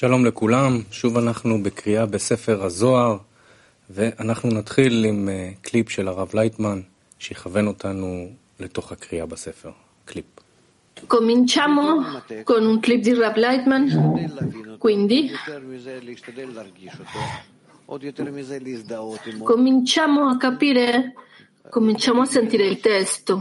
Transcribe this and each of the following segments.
שלום לכולם, שוב אנחנו בקריאה בספר הזוהר ואנחנו נתחיל עם קליפ של הרב לייטמן שיכוון אותנו לתוך הקריאה בספר. קליפ. Cominciamo con un clip di Rav Lightman, quindi cominciamo a capire, cominciamo a sentire il testo.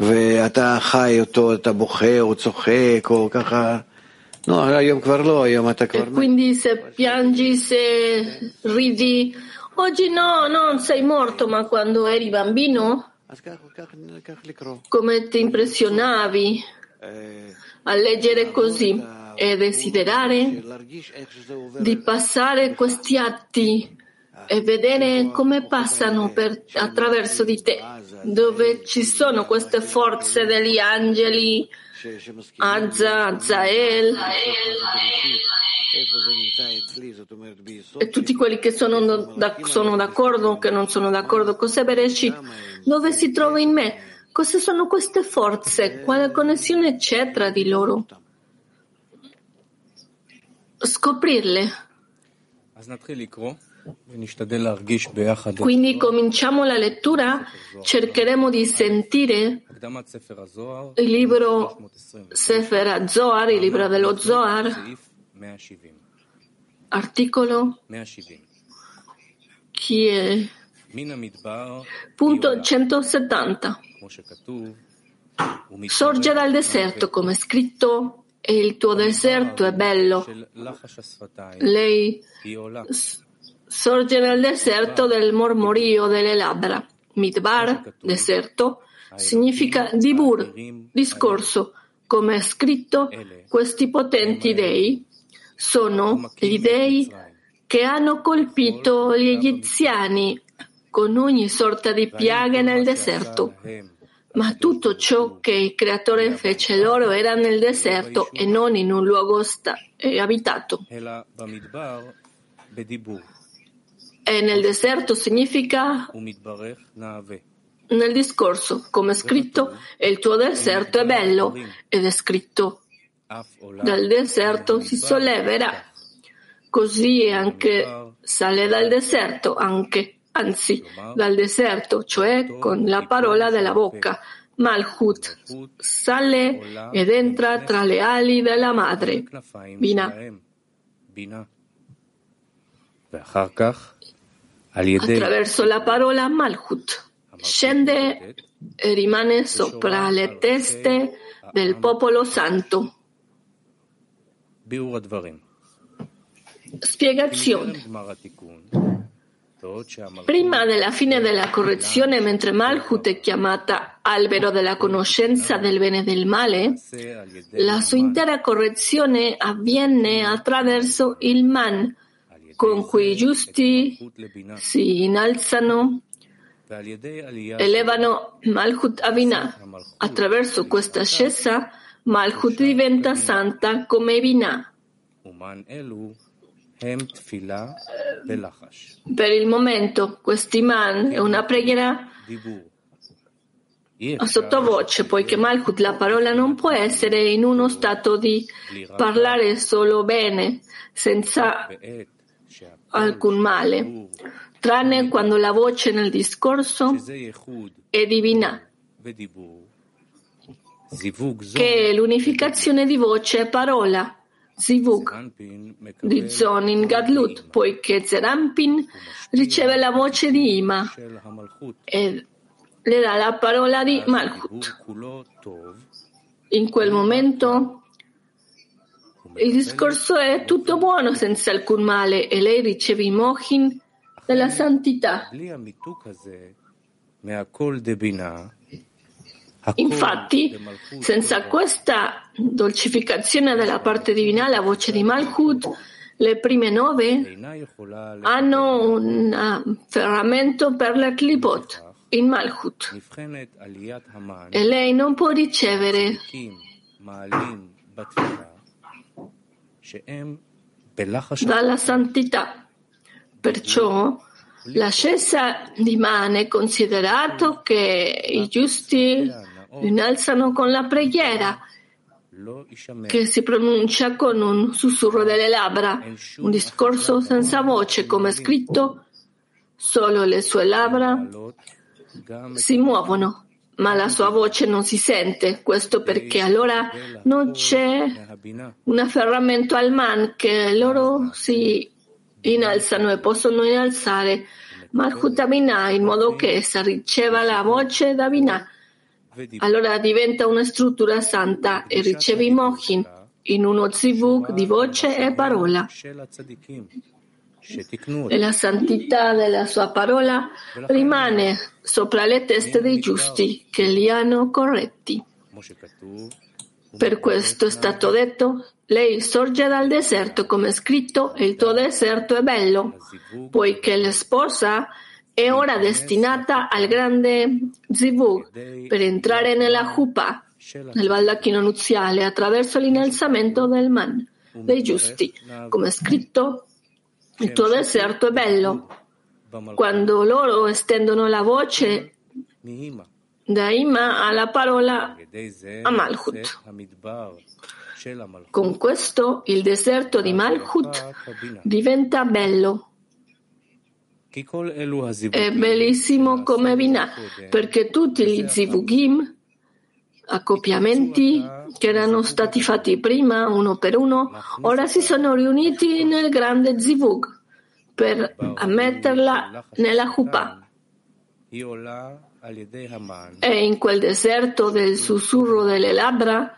ואתה חי אותו, אתה בוכה או צוחק או ככה, no, היום כבר לא, היום אתה כבר... E quindi se piangi, se ridi, oggi no, non sei morto, ma quando eri bambino, אז כך, כך, כך לקרוא. come ti impressionavi a leggere così e desiderare להרגיש איך שזה עובר, di passare questi atti e vedere come passano per, attraverso di te, dove ci sono queste forze degli angeli, Azza, Azzael e tutti quelli che sono, da, sono d'accordo, che non sono d'accordo con Sebereshit, dove si trova in me? Cosa sono queste forze? Quale connessione c'è tra di loro? Scoprirle. Quindi cominciamo la lettura, cercheremo di sentire il libro Sefer Zohar, il libro dello Zohar, articolo? Chi è? Punto 170. Sorge dal deserto, come scritto, e il tuo deserto è bello. Lei sorge nel deserto del mormorio delle labbra. Midbar, deserto, significa dibur, discorso. Come è scritto, questi potenti dei sono gli dei che hanno colpito gli egiziani con ogni sorta di piaghe nel deserto. Ma tutto ciò che il creatore fece loro era nel deserto e non in un luogo sta- eh, abitato. E nel deserto significa nel discorso, come è scritto, il tuo deserto è bello ed è scritto, dal deserto si solleverà, così anche sale dal deserto, anche, anzi, dal deserto, cioè con la parola della bocca. Malhut sale ed entra tra le ali della madre. Bina attraverso la parola Malhut. Scende e rimane sopra le teste del popolo santo. Spiegazione. Prima della fine della correzione, mentre Malhut è chiamata albero della conoscenza del bene e del male, la sua intera correzione avviene attraverso il man, con cui i giusti si innalzano, elevano Malchut Avinah. Attraverso questa ascesa Malchut diventa santa come Binah. Per il momento questi Iman è una preghiera sottovoce, poiché Malkut la parola non può essere in uno stato di parlare solo bene, senza alcun male, tranne quando la voce nel discorso è divina, che è l'unificazione di voce e parola, zivug, di Zonin Gadlut, poiché Zerampin riceve la voce di Ima e le dà la parola di Malchut. In quel momento il discorso è tutto buono senza alcun male e lei riceve i mohin della santità. Infatti, senza questa dolcificazione della parte divina, la voce di Malchut, le prime nove hanno un ah, ferramento per la clipot in Malchut e lei non può ricevere dalla santità. Perciò l'ascesa di Man è considerato che i giusti lo innalzano con la preghiera che si pronuncia con un sussurro delle labbra, un discorso senza voce, come è scritto, solo le sue labbra si muovono, ma la sua voce non si sente. Questo perché allora non c'è un afferramento al man che loro si innalzano e possono innalzare Malchut Binah in modo che essa riceva la voce da Binah allora diventa una struttura santa e riceve i mochin in uno zivug di voce e parola. E la santità della sua parola rimane sopra le teste dei giusti che li hanno corretti. Per questo è stato detto, lei sorge dal deserto come è scritto e il tuo deserto è bello, poiché la sposa è ora destinata al grande zivug per entrare nella Jupa, nel baldacchino nuziale, attraverso l'innalzamento del man, dei giusti. Come è scritto, il tuo deserto è bello. Quando loro estendono la voce da Ima alla parola a Malchut. Con questo il deserto di Malchut diventa bello. È bellissimo come Binah, perché tutti gli zivugim, accoppiamenti che erano stati fatti prima uno per uno, ora si sono riuniti nel grande zivug per ammetterla nella Chuppah. E in quel deserto del sussurro delle labbra,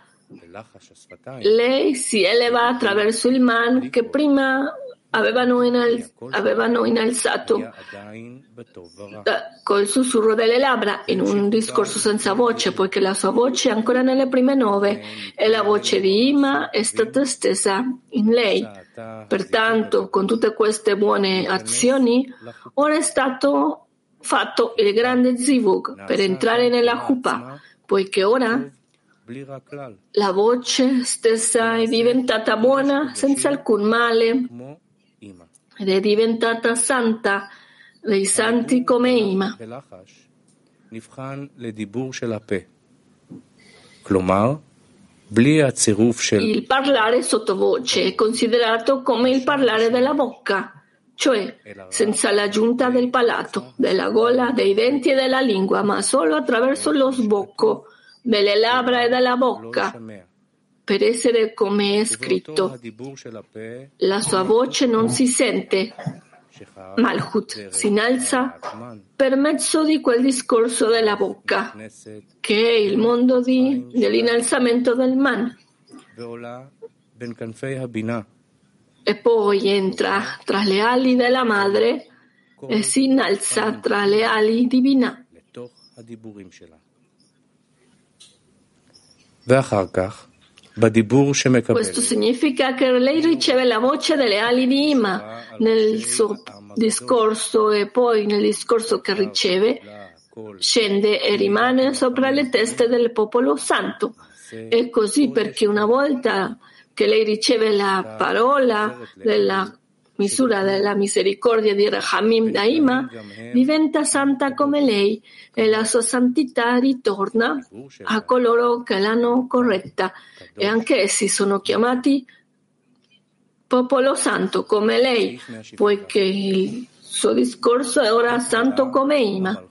lei si eleva attraverso il man che prima avevano, inal- avevano innalzato col sussurro delle labbra in un discorso senza voce, poiché la sua voce è ancora nelle prime nove e la voce di Ima è stata stesa in lei. Pertanto, con tutte queste buone azioni, ora è stato fatto il grande zivug per entrare nella Chupa, poiché ora la voce stessa è diventata buona senza alcun male ed è diventata santa dei santi come Ima. Il parlare sottovoce è considerato come il parlare della bocca, cioè senza l'aggiunta del palato, della gola, dei denti e della lingua, ma solo attraverso lo sbocco delle labbra e della bocca per essere come è scritto. La sua voce non si sente. Malchut si innalza per mezzo di quel discorso della bocca, che è il mondo di, dell'innalzamento del man. E poi entra tra le ali della madre e si innalza tra le ali di Binah. ואחר כך questo significa che lei riceve la voce delle ali di Ima nel suo discorso e poi nel discorso che riceve scende e rimane sopra le teste del popolo santo. È così perché una volta che lei riceve la parola della misura della misericordia di Rahamim Daima, diventa santa come lei e la sua santità ritorna a coloro che l'hanno corretta e anche essi sono chiamati popolo santo come lei, poiché il suo discorso è ora santo come Ima.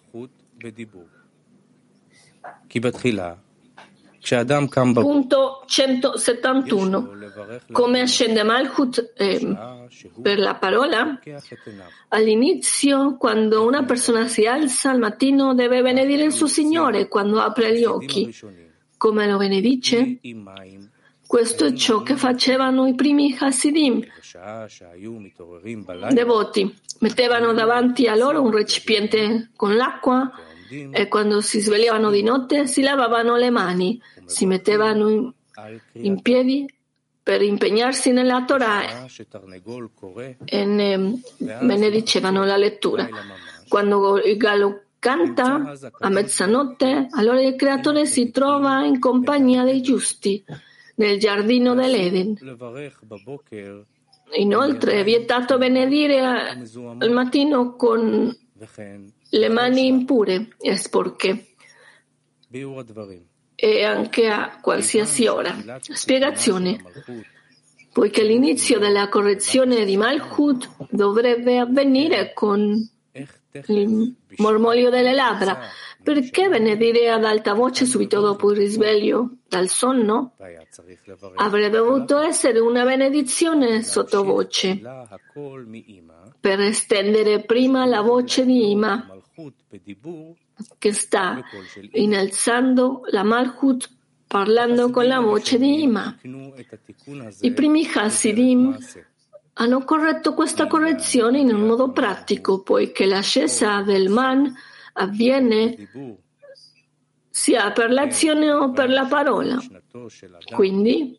Punto 171. Come ascende Malchut eh, per la parola? All'inizio, quando una persona si alza al mattino, deve benedire il suo Signore quando apre gli occhi. Come lo benedice? Questo è ciò che facevano i primi Hasidim, devoti. Mettevano davanti a loro un recipiente con l'acqua e quando si svegliavano di notte si lavavano le mani, si mettevano in, in piedi per impegnarsi nella Torah e ne benedicevano la lettura. Quando il gallo canta a mezzanotte, allora il Creatore si trova in compagnia dei giusti nel giardino dell'Eden. Inoltre è vietato benedire al mattino con le mani impure e sporche. e anche a qualsiasi ora. Spiegazione. Poiché l'inizio della correzione di Malchut dovrebbe avvenire con il mormoglio delle labbra, perché benedire ad alta voce subito dopo il risveglio? Dal sonno? Avrebbe dovuto essere una benedizione sottovoce. Per estendere prima la voce di Ima che sta innalzando la Malchut parlando con la voce di Ima. I primi Hasidim hanno corretto questa correzione in un modo pratico, poiché l'ascesa del man avviene sia per l'azione o per la parola. Quindi,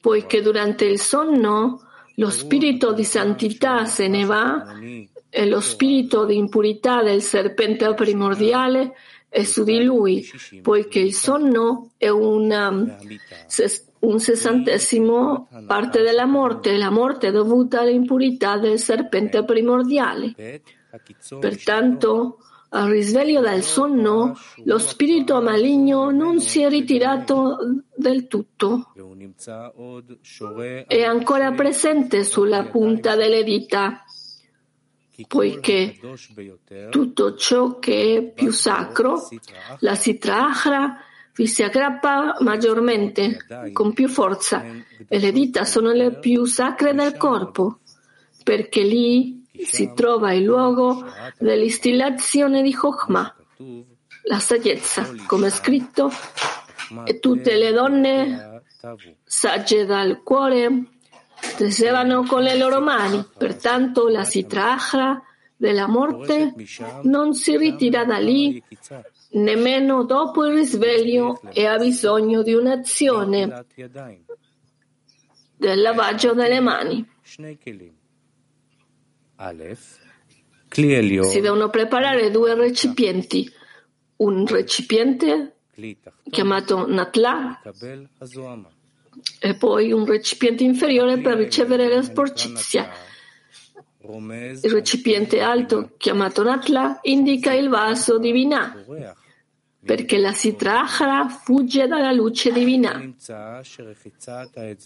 poiché durante il sonno lo spirito di santità se ne va e lo spirito di impurità del serpente primordiale è su di lui, poiché il sonno è una, un sessantesimo parte della morte, la morte è dovuta all'impurità del serpente primordiale. Pertanto, al risveglio dal sonno, lo spirito maligno non si è ritirato del tutto. È ancora presente sulla punta delle dita, poiché tutto ciò che è più sacro, la Sitra Achra, vi si aggrappa maggiormente, con più forza, e le dita sono le più sacre del corpo, perché lì si trova il luogo dell'istillazione di Chokhmah, la saggezza, come è scritto, e tutte le donne sagge dal cuore tesevano con le loro mani, pertanto la sitrahra della morte non si ritira da lì nemmeno dopo il risveglio e ha bisogno di un'azione del lavaggio delle mani. Si devono preparare due recipienti, un recipiente chiamato Natla e poi un recipiente inferiore per ricevere la sporcizia. Il recipiente alto, chiamato Natla, indica il vaso divina perché la Sitrahara fugge dalla luce divina.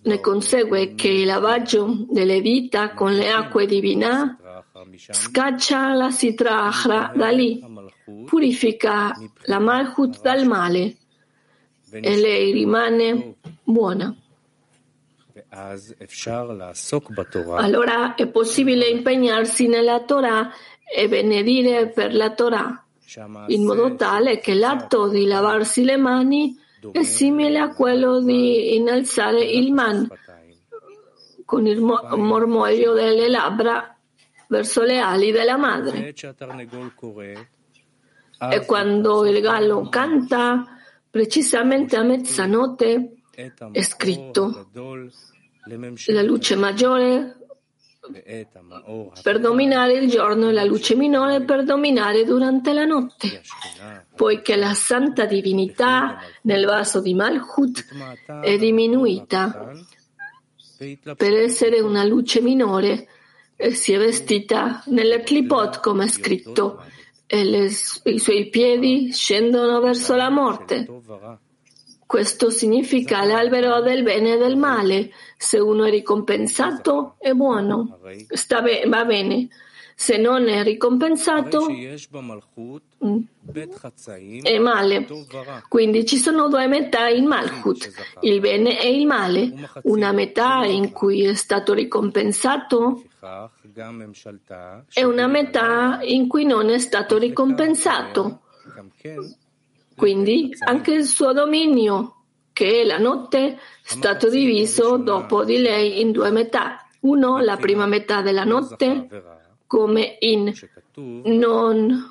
Ne consegue che il lavaggio delle dita con le acque divine scaccia la Sitrahara da lì, purifica la Malchut dal male e lei rimane buona. Allora è possibile impegnarsi nella Torah e benedire per la Torah in modo tale che l'atto di lavarsi le mani è simile a quello di innalzare il man con il mormoglio delle labbra verso le ali della madre. E quando il gallo canta, precisamente a mezzanotte, è scritto la luce maggiore per dominare il giorno e la luce minore per dominare durante la notte, poiché la santa divinità nel vaso di Malchut è diminuita per essere una luce minore e si è vestita nelle clipot come è scritto e le, i suoi piedi scendono verso la morte. Questo significa l'albero del bene e del male. Se uno è ricompensato, è buono, be- va bene. Se non è ricompensato, mm, è male. Quindi ci sono due metà in Malchut, il bene e il male. Una metà in cui è stato ricompensato e una metà in cui non è stato ricompensato. Quindi anche il suo dominio, che è la notte, è stato diviso dopo di lei in due metà. Uno, la prima metà della notte, come in non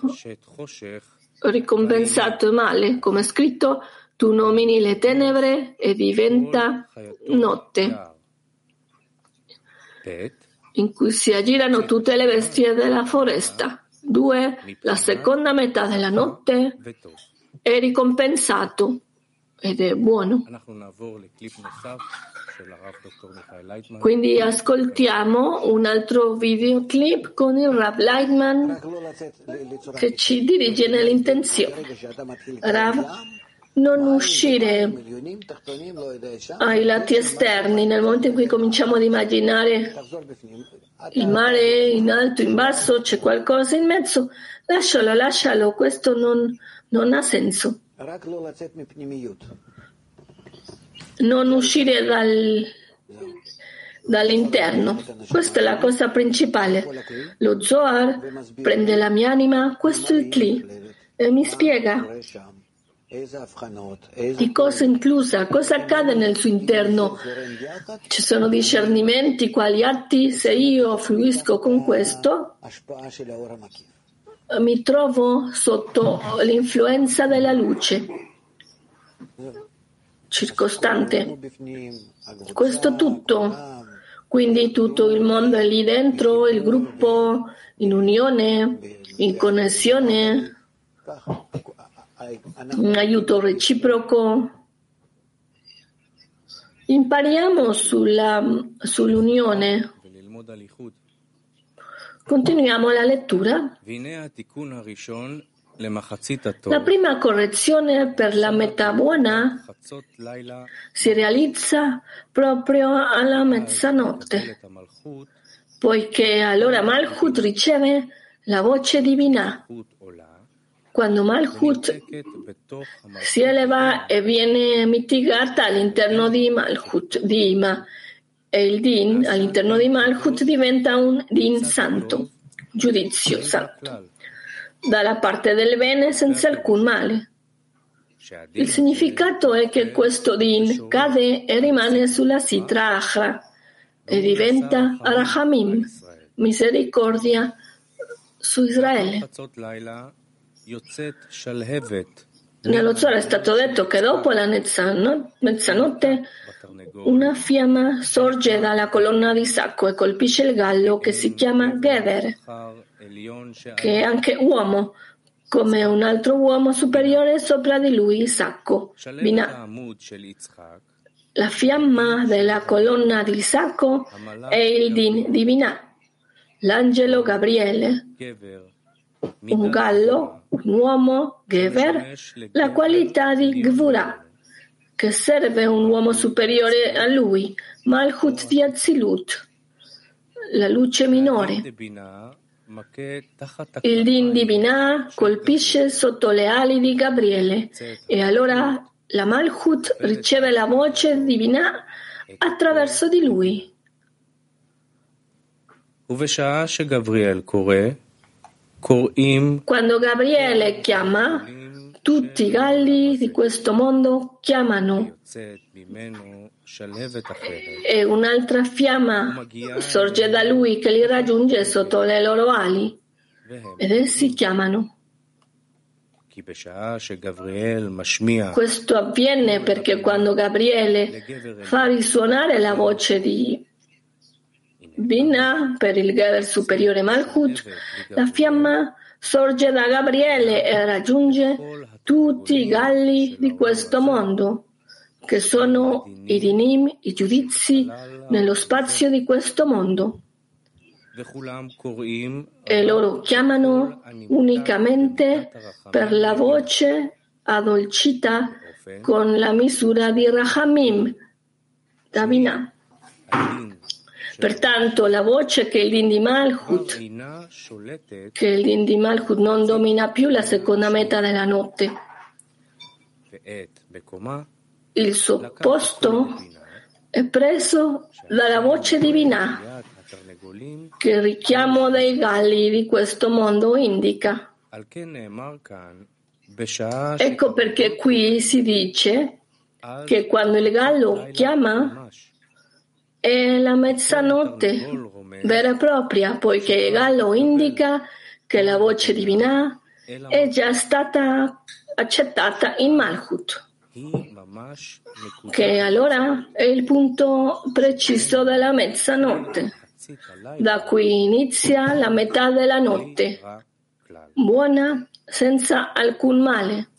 ricompensato male, come scritto, tu nomini le tenebre e diventa notte, in cui si aggirano tutte le bestie della foresta. Due, la seconda metà della notte è ricompensato ed è buono. Quindi ascoltiamo un altro videoclip con il Rav Leitman che ci dirige nell'intenzione. Rav, non uscire ai lati esterni nel momento in cui cominciamo ad immaginare il mare in alto, in basso, c'è qualcosa in mezzo, lascialo, lascialo, questo non, non ha senso. Non uscire dal, dall'interno. Questa è la cosa principale. Lo Zohar prende la mia anima, questo è il Kli, e mi spiega di cosa inclusa, cosa accade nel suo interno. Ci sono discernimenti, quali atti, se io fluisco con questo, mi trovo sotto l'influenza della luce circostante. Questo tutto, quindi tutto il mondo è lì dentro, il gruppo in unione, in connessione un aiuto reciproco. Impariamo sulla, sull'unione. Continuiamo la lettura. La prima correzione per la metà buona si realizza proprio alla mezzanotte, poiché allora Malchut riceve la voce divina quando Malchut si eleva e viene mitigata all'interno di Malchut, di Ima, e il Din all'interno di Malchut diventa un Din santo, giudizio santo, dalla parte del bene senza alcun male. Il significato è che questo Din cade e rimane sulla Sitra Achra e diventa Arahamim, misericordia su Israele. Nello Zohar è stato detto che dopo la mezzanotte una fiamma sorge dalla colonna di sacco e colpisce il gallo che si chiama Gever, che è anche uomo, come un altro uomo superiore sopra di lui, sacco, Binah. La fiamma della colonna di sacco è il din di Binah, l'angelo Gabriele un gallo, un uomo, Gever, la qualità di Gvura, che serve un uomo superiore a lui, Malchut di Azilut, la luce minore. Il din di Binah colpisce sotto le ali di Gabriele. E allora la Malchut riceve la voce di Binah attraverso di lui. Quando Gabriele chiama, tutti i galli di questo mondo chiamano e un'altra fiamma sorge da lui che li raggiunge sotto le loro ali ed essi chiamano. Questo avviene perché quando Gabriele fa risuonare la voce di Bina per il Gever superiore Malchut, la fiamma sorge da Gabriele e raggiunge tutti i galli di questo mondo, che sono i dinim, i giudizi nello spazio di questo mondo. E loro chiamano unicamente per la voce addolcita con la misura di Rahamim, Davina. Pertanto la voce che il Din di Malchut, che il Din di Malchut non domina più la seconda metà della notte. Il suo posto è preso dalla voce divina che il richiamo dei galli di questo mondo indica. Ecco perché qui si dice che quando il gallo chiama è la mezzanotte vera e propria, poiché il gallo indica che la voce divina è già stata accettata in Malchut, che allora è il punto preciso della mezzanotte, da cui inizia la metà della notte, buona senza alcun male.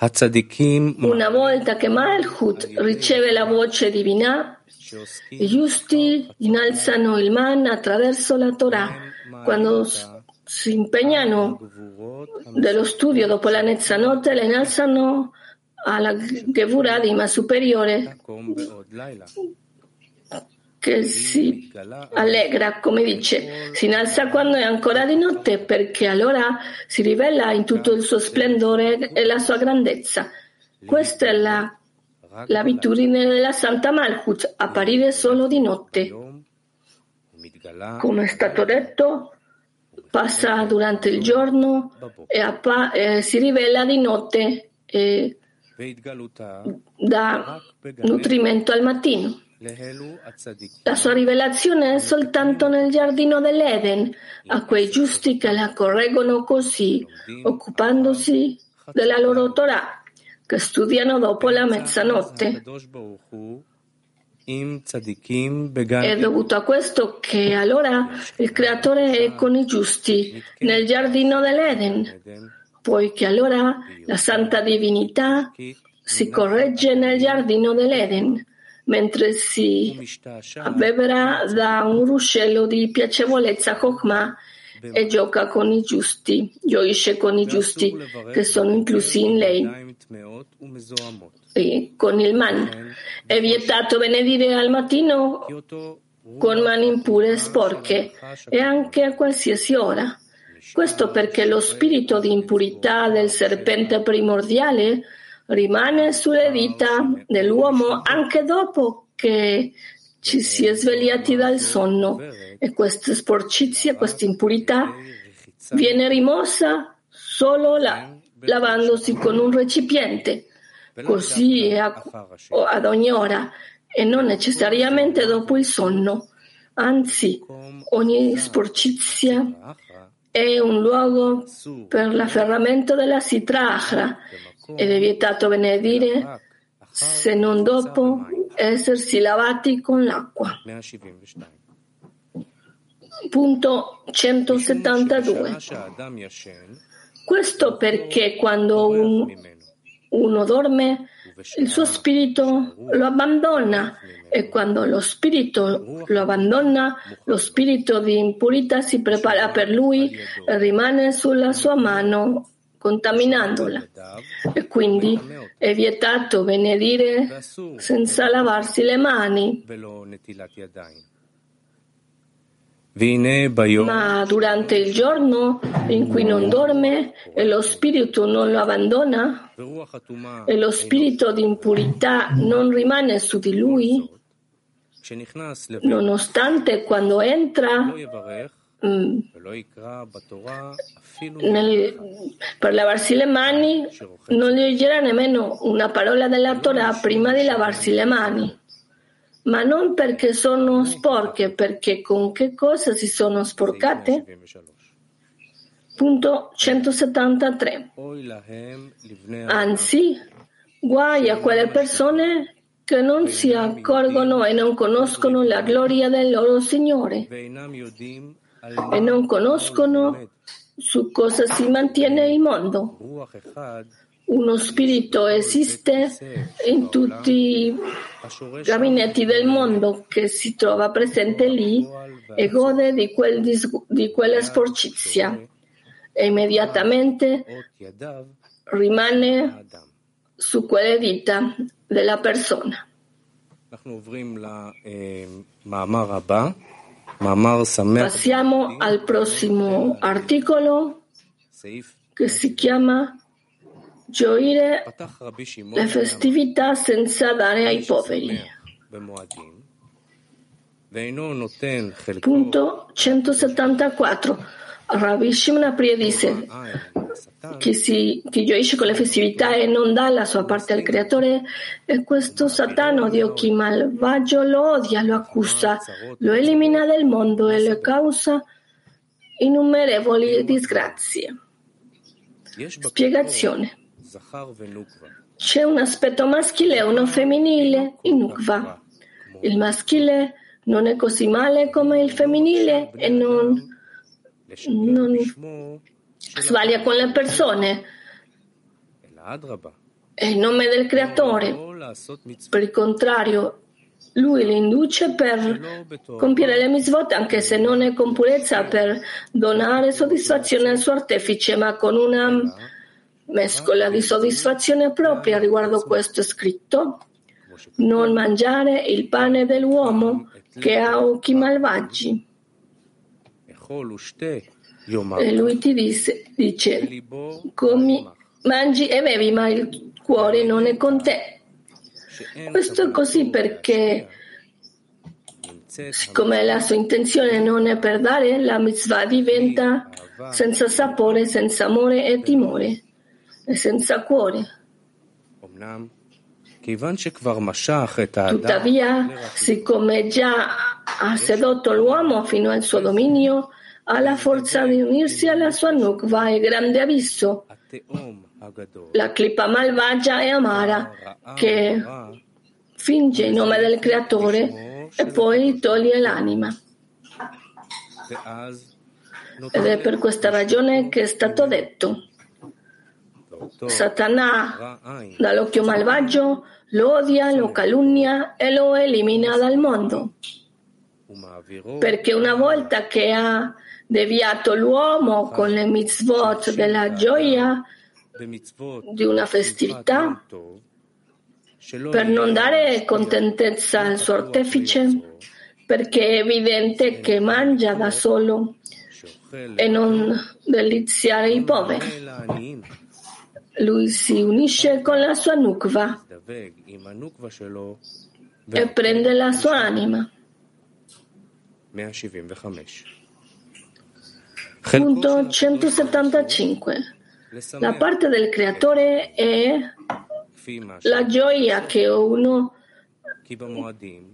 Una volta che Malchut riceve la voce divina, i giusti innalzano il man attraverso la Torah, quando si impegnano dello studio dopo la mezzanotte le innalzano alla Gevurah di ma superiore che si allegra, come dice, si innalza quando è ancora di notte perché allora si rivela in tutto il suo splendore e la sua grandezza. Questa è la, l'abitudine della Santa Malchut, apparire solo di notte. Come è stato detto, passa durante il giorno e, appa- e si rivela di notte e dà nutrimento al mattino. La sua rivelazione è soltanto nel giardino dell'Eden, a quei giusti che la correggono così, occupandosi della loro Torah, che studiano dopo la mezzanotte. È dovuto a questo che allora il Creatore è con i giusti nel giardino dell'Eden, poiché allora la Santa Divinità si corregge nel giardino dell'Eden mentre si abbevera da un ruscello di piacevolezza Chokmah e gioca con i giusti, gioisce con i giusti che sono inclusi in lei e con il man. È vietato benedire al mattino con mani impure e sporche e anche a qualsiasi ora. Questo perché lo spirito di impurità del serpente primordiale rimane sulle dita dell'uomo anche dopo che ci si è svegliati dal sonno. E questa sporcizia, questa impurità viene rimossa solo la, lavandosi con un recipiente, così ad ogni ora e non necessariamente dopo il sonno. Anzi, ogni sporcizia è un luogo per l'afferramento della sitrahra è vietato benedire se non dopo essersi lavati con l'acqua. Punto 172. Questo perché quando un, uno dorme il suo spirito lo abbandona e quando lo spirito lo abbandona, lo spirito di impurità si prepara per lui e rimane sulla sua mano contaminandola e quindi è vietato benedire senza lavarsi le mani. Ma durante il giorno in cui non dorme e lo spirito non lo abbandona e lo spirito di impurità non rimane su di lui, nonostante quando entra. Nel, per lavarsi le mani non leggerà nemmeno una parola della Torah prima di lavarsi le mani, ma non perché sono sporche, perché con che cosa si sono sporcate? Punto 173. Anzi, guai a quelle persone che non si accorgono e non conoscono la gloria del loro Signore e non conoscono su cosa si mantiene il mondo. Uno spirito esiste in tutti i gabinetti del mondo che si trova presente lì e gode di, quel di quella sporcizia e immediatamente rimane su quelle dita della persona. Passiamo al prossimo articolo che si chiama Gioire le festività senza dare ai poveri. Punto 174. Rabbi Shimon Apria dice chi, si, chi gioisce con le festività e non dà la sua parte al creatore e questo satano di occhi malvagio lo odia, lo accusa, lo elimina dal mondo e le causa innumerevoli disgrazie. Spiegazione. C'è un aspetto maschile e uno femminile in Nukva. Il maschile non è così male come il femminile e non, non sbaglia con le persone. È il nome del creatore. Per il contrario, lui li induce per compiere le misvot anche se non è con purezza per donare soddisfazione al suo artefice ma con una mescola di soddisfazione propria riguardo questo è scritto non mangiare il pane dell'uomo che ha occhi malvagi e lui ti dice, dice come mangi e bevi ma il cuore non è con te questo è così perché, siccome la sua intenzione non è per dare, la mitzvah diventa senza sapore, senza amore e timore e senza cuore. Tuttavia, siccome già ha sedotto l'uomo fino al suo dominio, ha la forza di unirsi alla sua nukva e grande abisso la clipa malvagia e amara che finge il nome del creatore e poi toglie l'anima. Ed è per questa ragione che è stato detto. Satana dall'occhio malvagio lo odia, lo calunnia e lo elimina dal mondo. Perché una volta che ha deviato l'uomo con le mitzvot della gioia, di una festività per non dare contentezza al suo artefice, perché è evidente che mangia da solo e non deliziare i poveri. Lui si unisce con la sua nukva e prende la sua anima. Punto 175. La parte del creatore è la gioia che uno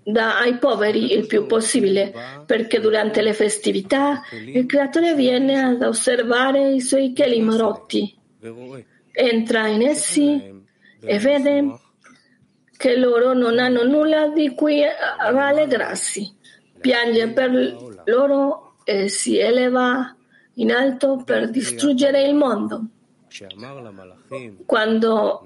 dà ai poveri il più possibile, perché durante le festività il creatore viene ad osservare i suoi kelim rotti, entra in essi e vede che loro non hanno nulla di cui rallegrarsi, piange per loro e si eleva in alto per distruggere il mondo. Quando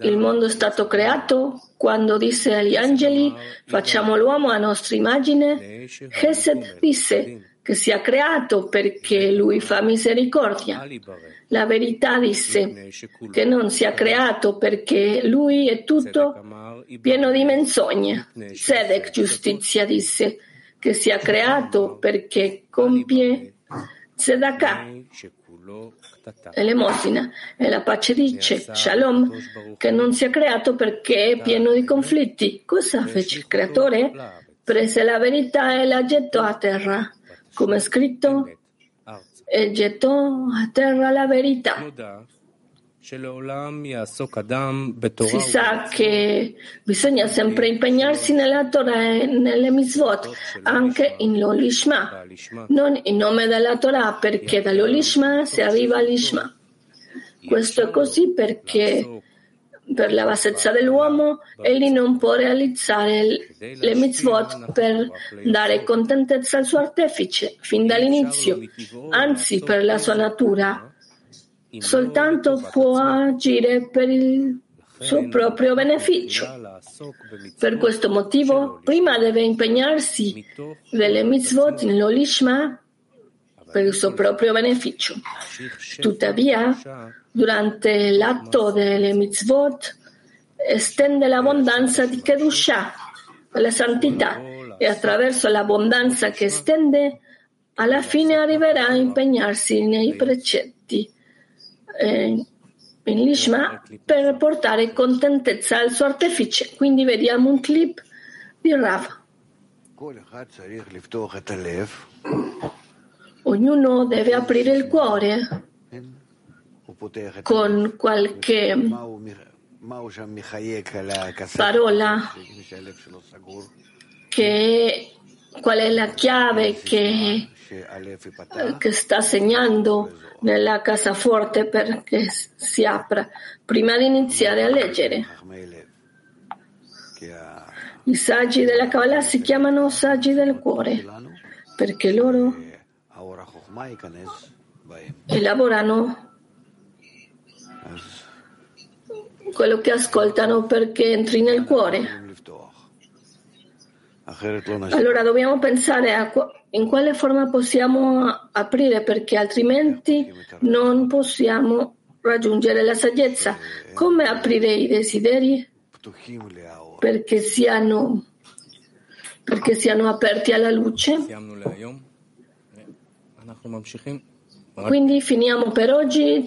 il mondo è stato creato, quando disse agli angeli facciamo l'uomo a nostra immagine, Chesed disse che sia creato perché lui fa misericordia. La verità disse che non sia creato perché lui è tutto pieno di menzogne. Sedek, giustizia, disse che sia creato perché compie tzedakah l'elemosina e la pace dice Shalom che non sia creato perché è pieno di conflitti. Cosa fece il creatore? Prese la verità e la gettò a terra, come è scritto, e gettò a terra la verità. Si sa che bisogna sempre impegnarsi nella Torah e nelle mitzvot, anche in l'Olishma, non in nome della Torah, perché dall'Olishma si arriva all'Ishma. Questo è così perché per la bassezza dell'uomo egli non può realizzare le mitzvot per dare contentezza al suo artefice fin dall'inizio, anzi per la sua natura soltanto può agire per il suo proprio beneficio. Per questo motivo, prima deve impegnarsi delle mitzvot nell'olishma per il suo proprio beneficio. Tuttavia, durante l'atto delle mitzvot, estende l'abbondanza di Kedusha, la santità, e attraverso l'abbondanza che estende, alla fine arriverà a impegnarsi nei precetti eh, in Lishma per portare contentezza al suo artefice. Quindi vediamo un clip di Rav. Ognuno deve aprire il cuore con qualche parola che qual è la chiave che, che sta segnando nella cassaforte perché si apra prima di iniziare a leggere. I saggi della Kabbalah si chiamano saggi del cuore perché loro elaborano quello che ascoltano perché entri nel cuore. Allora dobbiamo pensare a in quale forma possiamo aprire perché altrimenti non possiamo raggiungere la saggezza. Come aprire i desideri? Perché siano, perché siano aperti alla luce. Quindi finiamo per oggi.